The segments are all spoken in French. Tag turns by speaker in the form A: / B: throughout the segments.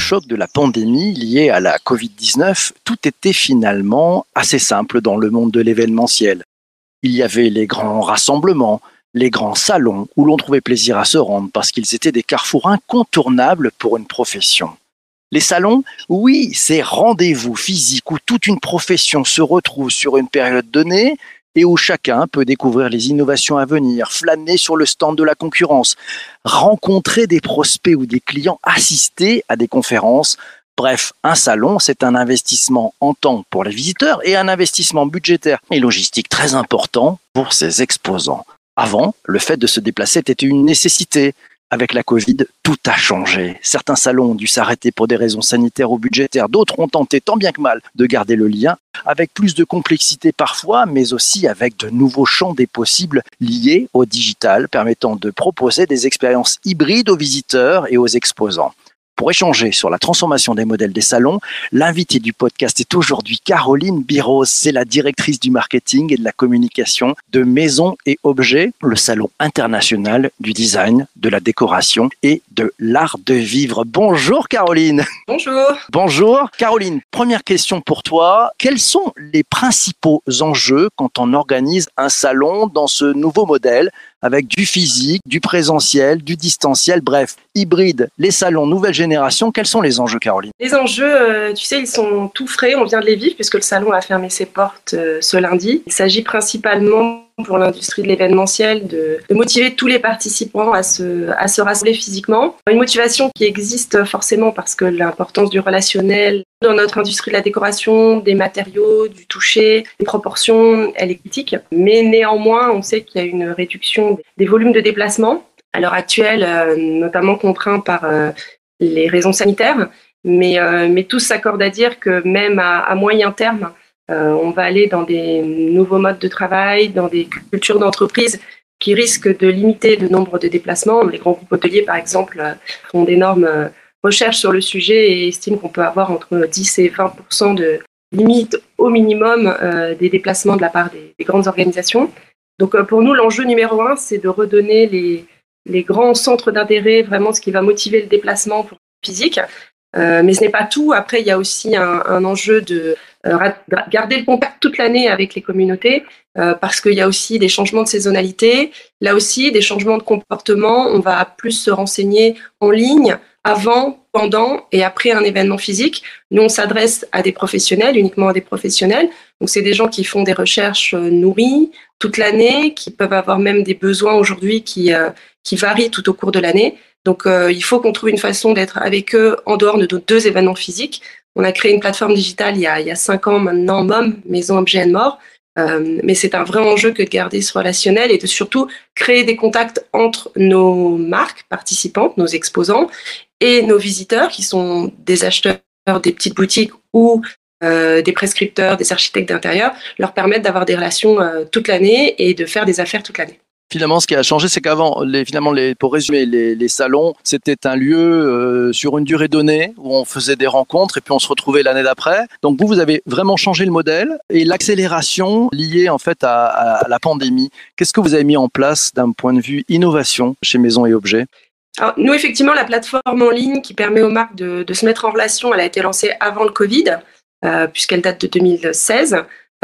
A: Choc de la pandémie liée à la Covid-19, tout était finalement assez simple dans le monde de l'événementiel. Il y avait les grands rassemblements, les grands salons où l'on trouvait plaisir à se rendre parce qu'ils étaient des carrefours incontournables pour une profession. Les salons, oui, c'est rendez-vous physiques où toute une profession se retrouve sur une période donnée et où chacun peut découvrir les innovations à venir, flâner sur le stand de la concurrence, rencontrer des prospects ou des clients, assister à des conférences. Bref, un salon, c'est un investissement en temps pour les visiteurs et un investissement budgétaire et logistique très important pour ses exposants. Avant, le fait de se déplacer était une nécessité. Avec la Covid, tout a changé. Certains salons ont dû s'arrêter pour des raisons sanitaires ou budgétaires. D'autres ont tenté tant bien que mal de garder le lien, avec plus de complexité parfois, mais aussi avec de nouveaux champs des possibles liés au digital, permettant de proposer des expériences hybrides aux visiteurs et aux exposants. Pour échanger sur la transformation des modèles des salons, l'invité du podcast est aujourd'hui Caroline Biros. C'est la directrice du marketing et de la communication de Maison et Objets, le salon international du design, de la décoration et de l'art de vivre. Bonjour Caroline.
B: Bonjour.
A: Bonjour Caroline. Première question pour toi. Quels sont les principaux enjeux quand on organise un salon dans ce nouveau modèle avec du physique, du présentiel, du distanciel, bref, hybride, les salons nouvelle génération. Quels sont les enjeux, Caroline?
B: Les enjeux, euh, tu sais, ils sont tout frais, on vient de les vivre puisque le salon a fermé ses portes euh, ce lundi. Il s'agit principalement pour l'industrie de l'événementiel de, motiver tous les participants à se, rassembler physiquement. Une motivation qui existe forcément parce que l'importance du relationnel dans notre industrie de la décoration, des matériaux, du toucher, des proportions, elle est critique. Mais néanmoins, on sait qu'il y a une réduction des volumes de déplacement à l'heure actuelle, euh, notamment contraints par euh, les raisons sanitaires. Mais, euh, mais tous s'accordent à dire que même à, moyen terme, on va aller dans des nouveaux modes de travail, dans des cultures d'entreprise qui risquent de limiter le nombre de déplacements. Les grands groupes hôteliers, par exemple, euh, font d'énormes euh, recherches sur le sujet et estiment qu'on peut avoir entre 10 et 20% de limite au minimum des déplacements de la part des, grandes organisations. Donc pour nous, l'enjeu numéro un, c'est de redonner les, grands centres d'intérêt, vraiment ce qui va motiver le déplacement le physique. mais ce n'est pas tout. Après, il y a aussi un enjeu de euh, garder le contact toute l'année avec les communautés euh, parce qu'il y a aussi des changements de saisonnalité, là aussi des changements de comportement. On va plus se renseigner en ligne avant, pendant et après un événement physique. Nous, on s'adresse à des professionnels, uniquement à des professionnels. Donc, c'est des gens qui font des recherches euh, nourries toute l'année, qui peuvent avoir même des besoins aujourd'hui qui, qui varient tout au cours de l'année. Donc, il faut qu'on trouve une façon d'être avec eux en dehors de nos deux événements physiques on a créé une plateforme digitale il y a, il y a cinq ans maintenant, MOM, Maison Objet Mort. Euh, mais c'est un vrai enjeu que de garder ce relationnel et de surtout créer des contacts entre nos marques participantes, nos exposants et nos visiteurs qui sont des acheteurs des petites boutiques ou euh, des prescripteurs, des architectes d'intérieur, leur permettre d'avoir des relations euh, toute l'année et de faire des affaires toute l'année.
A: Finalement, ce qui a changé, c'est qu'avant, les, finalement, les, pour résumer, les, les salons, c'était un lieu euh, sur une durée donnée où on faisait des rencontres et puis on se retrouvait l'année d'après. Donc vous, vous avez vraiment changé le modèle et l'accélération liée en fait à, à la pandémie. Qu'est-ce que vous avez mis en place d'un point de vue innovation chez Maison et Objets?
B: Alors, nous, effectivement, la plateforme en ligne qui permet aux marques de, de, se mettre en relation, elle a été lancée avant le Covid, euh, puisqu'elle date de 2016.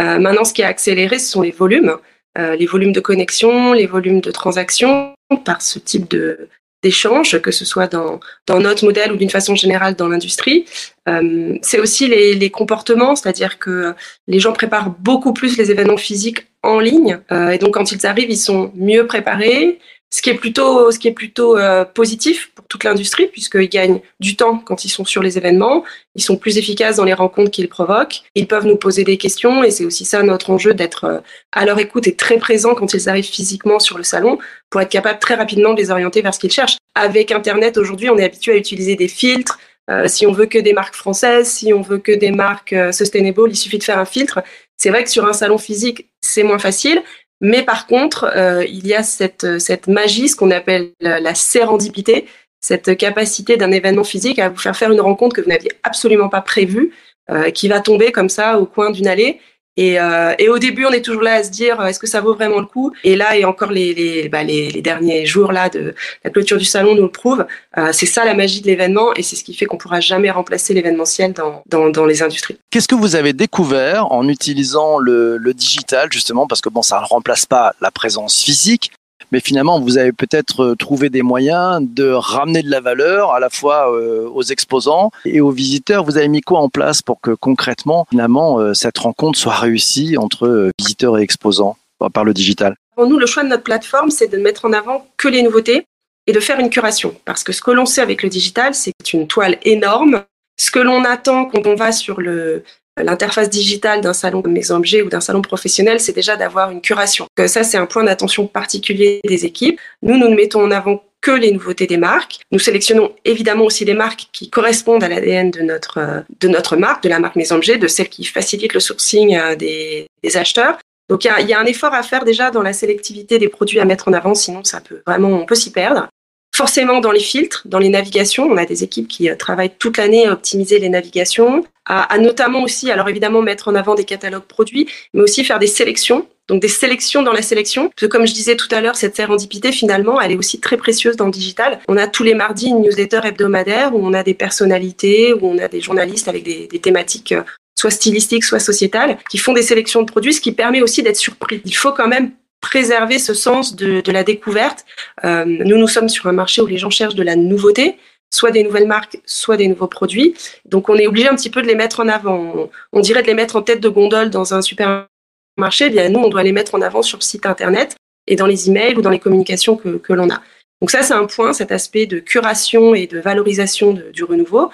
B: Euh, maintenant, ce qui a accéléré, ce sont les volumes. Euh, les volumes de connexion, les volumes de transactions par ce type de d'échange, que ce soit dans, dans notre modèle ou d'une façon générale dans l'industrie. Euh, c'est aussi les, les comportements, c'est-à-dire que les gens préparent beaucoup plus les événements physiques en ligne, euh, et donc quand ils arrivent, ils sont mieux préparés, ce qui est plutôt, ce qui est plutôt euh, positif pour toute l'industrie, puisqu'ils gagnent du temps quand ils sont sur les événements, ils sont plus efficaces dans les rencontres qu'ils provoquent, ils peuvent nous poser des questions, et c'est aussi ça notre enjeu d'être euh, à leur écoute et très présent quand ils arrivent physiquement sur le salon, pour être capable très rapidement de les orienter vers ce qu'ils cherchent. Avec Internet, aujourd'hui, on est habitué à utiliser des filtres, euh, si on veut que des marques françaises, si on veut que des marques sustainable, il suffit de faire un filtre. C'est vrai que sur un salon physique, c'est moins facile, mais par contre, euh, il y a cette, cette magie, ce qu'on appelle la, sérendipité, cette capacité d'un événement physique à vous faire faire une rencontre que vous n'aviez absolument pas prévue, euh, qui va tomber comme ça au coin d'une allée. Et, euh, et, au début, on est toujours là à se dire est-ce que ça vaut vraiment le coup? Et là, et encore les, les, bah, les, les, derniers jours là de la clôture du salon nous le prouvent. Euh, c'est ça la magie de l'événement et c'est ce qui fait qu'on pourra jamais remplacer l'événementiel dans, dans, dans, les industries.
A: Qu'est-ce que vous avez découvert en utilisant le, le digital justement? Parce que bon, ça ne remplace pas la présence physique, mais finalement, vous avez peut-être euh, trouvé des moyens de ramener de la valeur à la fois euh, aux exposants et aux visiteurs. Vous avez mis quoi en place pour que concrètement, finalement, euh, cette rencontre soit réussie entre visiteurs et exposants par le digital?
B: Pour nous, le choix de notre plateforme, c'est de mettre en avant que les nouveautés et de faire une curation. Parce que ce que l'on sait avec le digital, c'est une toile énorme. Ce que l'on attend quand on va sur le, L'interface digitale d'un salon comme Maison Objet ou d'un salon professionnel, c'est déjà d'avoir une curation. ça, c'est un point d'attention particulier des équipes. Nous, nous ne mettons en avant que les nouveautés des marques. Nous sélectionnons évidemment aussi des marques qui correspondent à l'ADN de notre, de notre marque, de la marque Maison Objet, de celles qui facilitent le sourcing euh, des, acheteurs. Donc il y, a, il y, a, un effort à faire déjà dans la sélectivité des produits à mettre en avant, sinon ça peut vraiment on peut s'y perdre. Forcément, dans les filtres, dans les navigations, on a des équipes qui euh, travaillent toute l'année à optimiser les navigations, à, notamment aussi, alors évidemment, mettre en avant des catalogues produits, mais aussi faire des sélections donc des sélections dans la sélection. Parce que comme je disais tout à l'heure, cette sérendipité, finalement, elle est aussi très précieuse dans le digital. On a tous les mardis une newsletter hebdomadaire où on a des personnalités, où on a des journalistes avec des, des thématiques euh, soit stylistiques, soit sociétales, qui font des sélections de produits, ce qui permet aussi d'être surpris. Il faut quand même préserver ce sens de, de la découverte. Euh, nous, nous sommes sur un marché où les gens cherchent de la nouveauté, soit des nouvelles marques, soit des nouveaux produits. Donc, on est obligé un petit peu de les mettre en avant. On, dirait de les mettre en tête de gondole dans un supermarché. Eh bien, nous, on doit les mettre en avant sur le site internet et dans les emails ou dans les communications que, l'on a. Donc ça, c'est un point, cet aspect de curation et de valorisation du renouveau.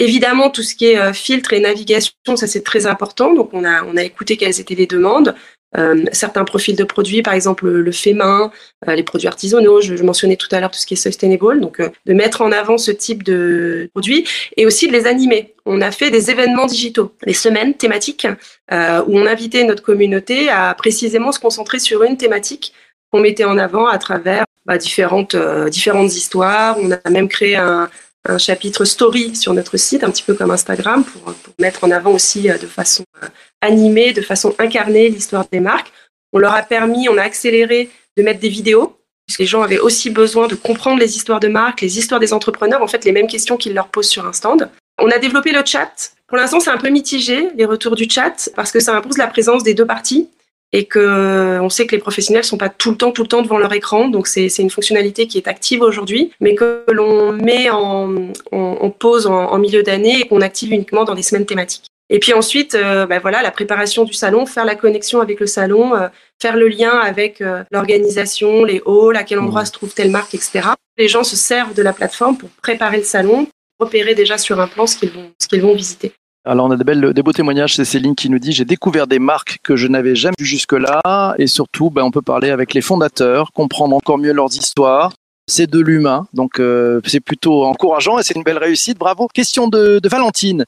B: Évidemment, tout ce qui est euh, et navigation, ça c'est très important. Donc on a écouté quelles étaient les demandes. Euh, certains profils de produits, par exemple le fait main, euh, les produits artisanaux. Je, mentionnais tout à l'heure tout ce qui est sustainable, donc euh, de mettre en avant ce type de produits et aussi de les animer. On a fait des événements digitaux, des semaines thématiques où on invitait notre communauté à précisément se concentrer sur une thématique qu'on mettait en avant à travers bah, différentes différentes histoires. On a même créé un, un chapitre story sur notre site, un petit peu comme Instagram, pour, mettre en avant aussi euh, de façon euh, animée, de façon incarnée l'histoire des marques. On leur a permis, on a accéléré de mettre des vidéos, puisque les gens avaient aussi besoin de comprendre les histoires de marques, les histoires des entrepreneurs, en fait les mêmes questions qu'ils leur posent sur un stand. On a développé le chat. Pour l'instant, c'est un peu mitigé, les retours du chat, parce que ça impose la présence des deux parties et que on sait que les professionnels sont pas tout le temps tout le temps devant leur écran. Donc c'est une fonctionnalité qui est active aujourd'hui mais que l'on met en, en, en, pause en, en milieu d'année et qu'on active uniquement dans des semaines thématiques. Et puis ensuite euh, ben voilà la préparation du salon faire la connexion avec le salon euh, faire le lien avec euh, l'organisation les halls à quel endroit mmh. se trouve telle marque etc les gens se servent de la plateforme pour préparer le salon repérer déjà sur un plan ce qu'ils vont ce qu'ils vont visiter
A: alors on a des, belles, des beaux témoignages, c'est Céline qui nous dit j'ai découvert des marques que je n'avais jamais vues jusque-là et surtout ben, on peut parler avec les fondateurs, comprendre encore mieux leurs histoires. C'est de l'humain, donc euh, c'est plutôt encourageant et c'est une belle réussite, bravo. Question de, de Valentine.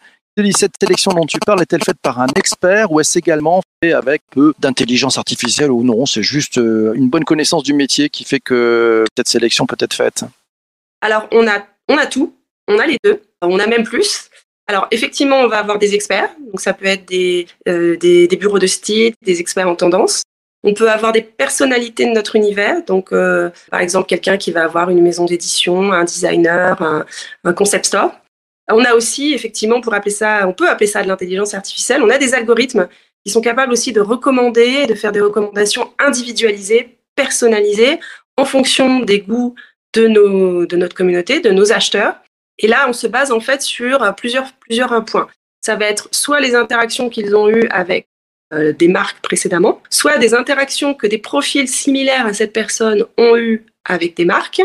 A: Cette sélection dont tu parles est-elle faite par un expert ou est-ce également fait avec peu d'intelligence artificielle ou non? C'est juste euh, une bonne connaissance du métier qui fait que cette sélection peut être faite
B: Alors on a, on a tout, on a les deux, on a même plus. Alors effectivement, on va avoir des experts, donc ça peut être des, euh, des, des, bureaux de style, des experts en tendance. On peut avoir des personnalités de notre univers, donc euh, par exemple quelqu'un qui va avoir une maison d'édition, un designer, un, concept store. On a aussi effectivement, pour appeler ça, on peut appeler ça de l'intelligence artificielle. On a des algorithmes qui sont capables aussi de recommander, de faire des recommandations individualisées, personnalisées, en fonction des goûts de, nos, de notre communauté, de nos acheteurs. Et là, on se base en fait sur euh, plusieurs, plusieurs euh, points. Ça va être soit les interactions qu'ils ont eues avec euh, des marques précédemment, soit des interactions que des profils similaires à cette personne ont eues avec des marques,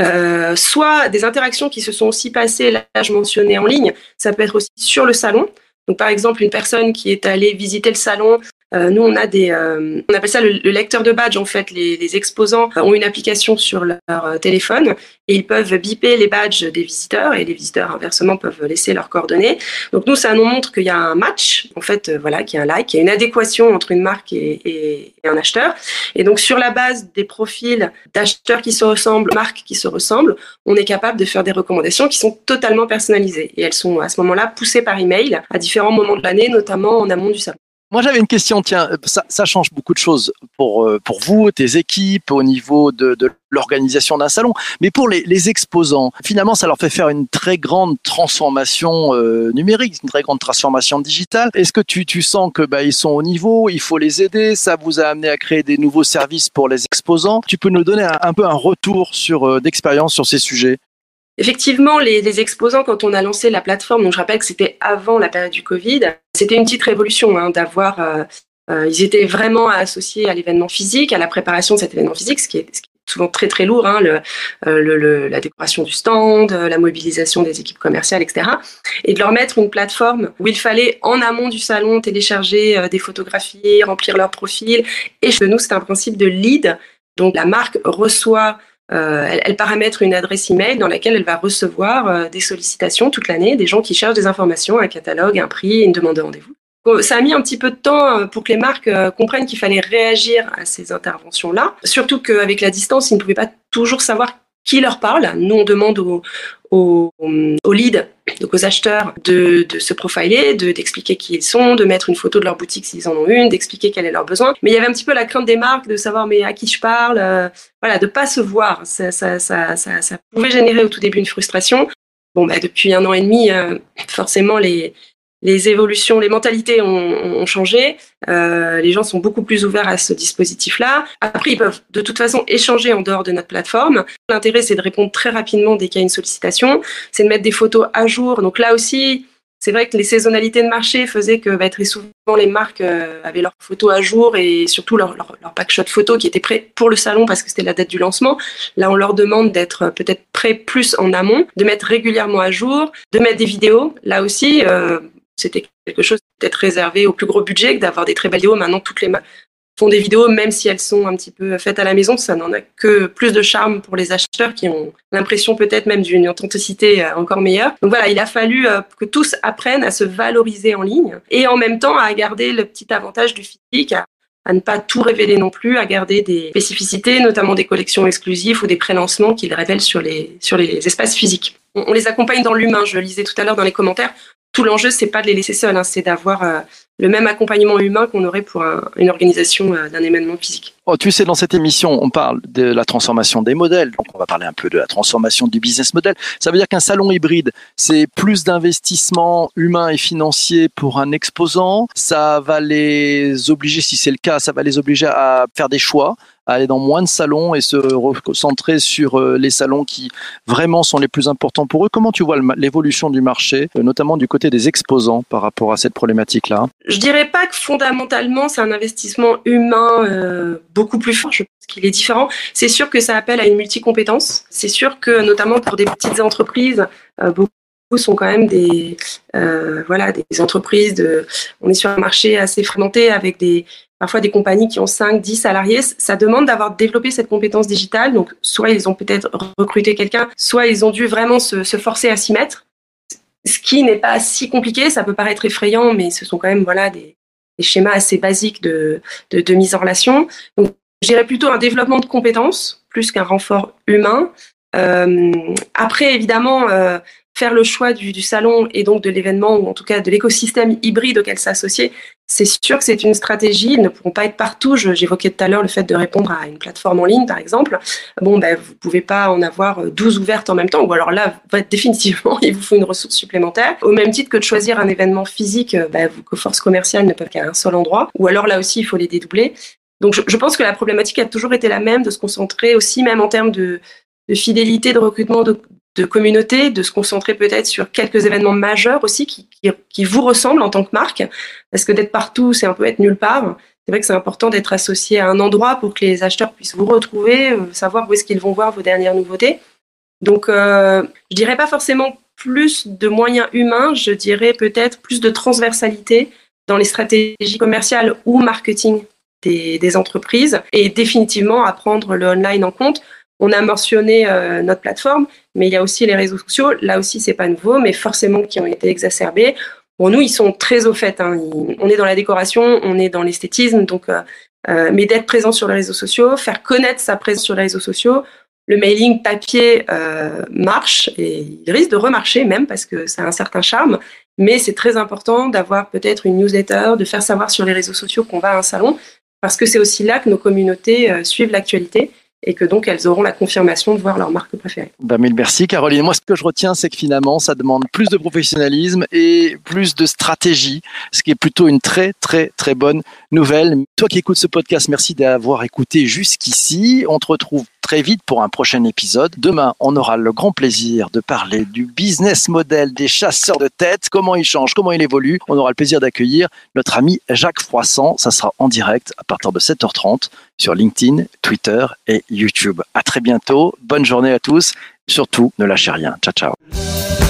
B: euh, soit des interactions qui se sont aussi passées, là je mentionnais en ligne, ça peut être aussi sur le salon. Donc par exemple, une personne qui est allée visiter le salon nous, on a des, euh, on appelle ça le, le, lecteur de badge. En fait, les, les, exposants ont une application sur leur euh, téléphone et ils peuvent biper les badges des visiteurs et les visiteurs inversement peuvent laisser leurs coordonnées. Donc nous, ça nous montre qu'il y a un match, en fait, euh, voilà, qu'il y a un like, qu'il y a une adéquation entre une marque et, et, et, un acheteur. Et donc sur la base des profils d'acheteurs qui se ressemblent, marques qui se ressemblent, on est capable de faire des recommandations qui sont totalement personnalisées et elles sont à ce moment-là poussées par email à différents moments de l'année, notamment en amont du salon.
A: Moi, j'avais une question. Tiens, ça, ça, change beaucoup de choses pour, euh, pour vous, tes équipes, au niveau de, de l'organisation d'un salon. Mais pour les, les, exposants, finalement, ça leur fait faire une très grande transformation euh, numérique, une très grande transformation digitale. Est-ce que tu, tu sens que bah, ils sont au niveau, il faut les aider? Ça vous a amené à créer des nouveaux services pour les exposants. Tu peux nous donner un, un peu un retour sur euh, d'expérience sur ces sujets?
B: Effectivement, les, les, exposants, quand on a lancé la plateforme, donc je rappelle que c'était avant la période du Covid, c'était une petite révolution hein, d'avoir. Euh, euh, ils étaient vraiment associés à l'événement physique, à la préparation de cet événement physique, ce qui est, ce qui est souvent très très lourd, hein, le, euh, le, le, la décoration du stand, la mobilisation des équipes commerciales, etc. Et de leur mettre une plateforme où il fallait en amont du salon télécharger des photographies, remplir leur profil. Et chez nous, c'est un principe de lead. Donc la marque reçoit euh, elle, elle, paramètre une adresse email dans laquelle elle va recevoir euh, des sollicitations toute l'année, des gens qui cherchent des informations, un catalogue, un prix, une demande de rendez-vous. Ça a mis un petit peu de temps euh, pour que les marques comprennent qu'il fallait réagir à ces interventions-là. Surtout qu'avec la distance, ils ne pouvaient pas toujours savoir qui leur parle. Nous, on demande aux, aux, leads, donc aux acheteurs, de, se profiler, de, d'expliquer qui ils sont, de mettre une photo de leur boutique s'ils en ont une, d'expliquer quel est leur besoin. Mais il y avait un petit peu la crainte des marques de savoir mais à qui je parle, euh, voilà, de pas se voir. Ça, ça, ça pouvait générer au tout début une frustration. Bon, bah, depuis un an et demi, euh, forcément, les, les évolutions, les mentalités ont, ont changé. Euh, les gens sont beaucoup plus ouverts à ce dispositif-là. Après, ils peuvent de toute façon échanger en dehors de notre plateforme. L'intérêt, c'est de répondre très rapidement dès qu'il y a une sollicitation. C'est de mettre des photos à jour. Donc là aussi, c'est vrai que les saisonnalités de marché faisaient que bah, très souvent les marques euh, avaient leurs photos à jour et surtout leur, leur, leur packshot photo qui était prêt pour le salon parce que c'était la date du lancement. Là, on leur demande d'être peut-être prêt plus en amont, de mettre régulièrement à jour, de mettre des vidéos. Là aussi, euh, c'était quelque chose peut-être réservé au plus gros budget d'avoir des très belles vidéos. Maintenant, toutes les font des vidéos, même si elles sont un petit peu faites à la maison, ça n'en a que plus de charme pour les acheteurs qui ont l'impression peut-être même d'une authenticité euh, encore meilleure. Donc voilà, il a fallu euh, que tous apprennent à se valoriser en ligne et en même temps à garder le petit avantage du physique, à ne pas tout révéler non plus, à garder des spécificités, notamment des collections exclusives ou des pré-lancements qu'ils révèlent sur les, sur les espaces physiques. On, les accompagne dans l'humain, je le lisais tout à l'heure dans les commentaires. Tout l'enjeu, c'est pas de les laisser seuls, hein, c'est d'avoir euh, le même accompagnement humain qu'on aurait pour un, une organisation euh, d'un événement physique.
A: Oh, tu sais, dans cette émission, on parle de la transformation des modèles, donc on va parler un peu de la transformation du business model. Ça veut dire qu'un salon hybride, c'est plus d'investissement humain et financier pour un exposant. Ça va les obliger, si c'est le cas, ça va les obliger à faire des choix, à aller dans moins de salons et se recentrer sur euh, les salons qui vraiment sont les plus importants pour eux. Comment tu vois l'évolution du marché, euh, notamment du côté des exposants par rapport à cette problématique-là?
B: Je dirais pas que fondamentalement c'est un investissement humain euh, beaucoup plus fort. Je pense qu'il est différent. C'est sûr que ça appelle à une multicompétence. C'est sûr que notamment pour des petites entreprises, beaucoup sont quand même des euh, voilà des entreprises de on est sur un marché assez fragmenté avec des parfois des compagnies qui ont 5 10 salariés. Ça demande d'avoir développé cette compétence digitale. Donc soit ils ont peut-être recruté quelqu'un soit ils ont dû vraiment se, forcer à s'y mettre. Ce qui n'est pas si compliqué. Ça peut paraître effrayant mais ce sont quand même voilà des, schémas assez basiques de, de, de mise en relation. Donc je dirais plutôt un développement de compétences plus qu'un renfort humain. Euh, après évidemment euh, faire le choix du, salon et donc de l'événement ou en tout cas de l'écosystème hybride auquel s'associer, c'est sûr que c'est une stratégie. Ils ne pourront pas être partout. J'évoquais tout à l'heure le fait de répondre à une plateforme en ligne, par exemple. Bon, ben, vous pouvez pas en avoir 12 ouvertes en même temps, ou alors là, définitivement, il vous faut une ressource supplémentaire. Au même titre que de choisir un événement physique, ben, vos forces commerciales ne peuvent qu'à un seul endroit, ou alors là aussi, il faut les dédoubler. Donc, je, je, pense que la problématique a toujours été la même, de se concentrer aussi, même en termes de, de fidélité, de recrutement, de, de communauté, de se concentrer peut-être sur quelques événements majeurs aussi qui, qui, vous ressemblent en tant que marque, parce que d'être partout, c'est un peu être nulle part. C'est vrai que c'est important d'être associé à un endroit pour que les acheteurs puissent vous retrouver, euh, savoir où est-ce qu'ils vont voir vos dernières nouveautés. Donc, euh, je dirais pas forcément plus de moyens humains, je dirais peut-être plus de transversalité dans les stratégies commerciales ou marketing des entreprises et définitivement à prendre le online en compte on a mentionné euh, notre plateforme, mais il y a aussi les réseaux sociaux. Là aussi, c'est pas nouveau, mais forcément qui ont été exacerbés. Pour nous, ils sont très au fait. Hein. On est dans la décoration, on est dans l'esthétisme, donc euh, euh, mais d'être présent sur les réseaux sociaux, faire connaître sa présence sur les réseaux sociaux. Le mailing papier euh, marche et il risque de remarcher même parce que ça a un certain charme. Mais c'est très important d'avoir peut-être une newsletter, de faire savoir sur les réseaux sociaux qu'on va à un salon, parce que c'est aussi là que nos communautés euh, suivent l'actualité et que donc elles auront la confirmation de voir leur marque préférée.
A: Ben mille merci Caroline. Moi ce que je retiens c'est que finalement ça demande plus de professionnalisme et plus de stratégie, ce qui est plutôt une très très très bonne nouvelle. Toi qui écoutes ce podcast, merci d'avoir écouté jusqu'ici. On te retrouve très vite pour un prochain épisode. Demain, on aura le grand plaisir de parler du business model des chasseurs de tête, comment il change, comment il évolue. On aura le plaisir d'accueillir notre ami Jacques Froissant. Ça sera en direct à partir de 7h30 sur LinkedIn, Twitter et YouTube. À très bientôt. Bonne journée à tous. Surtout, ne lâchez rien. Ciao, ciao.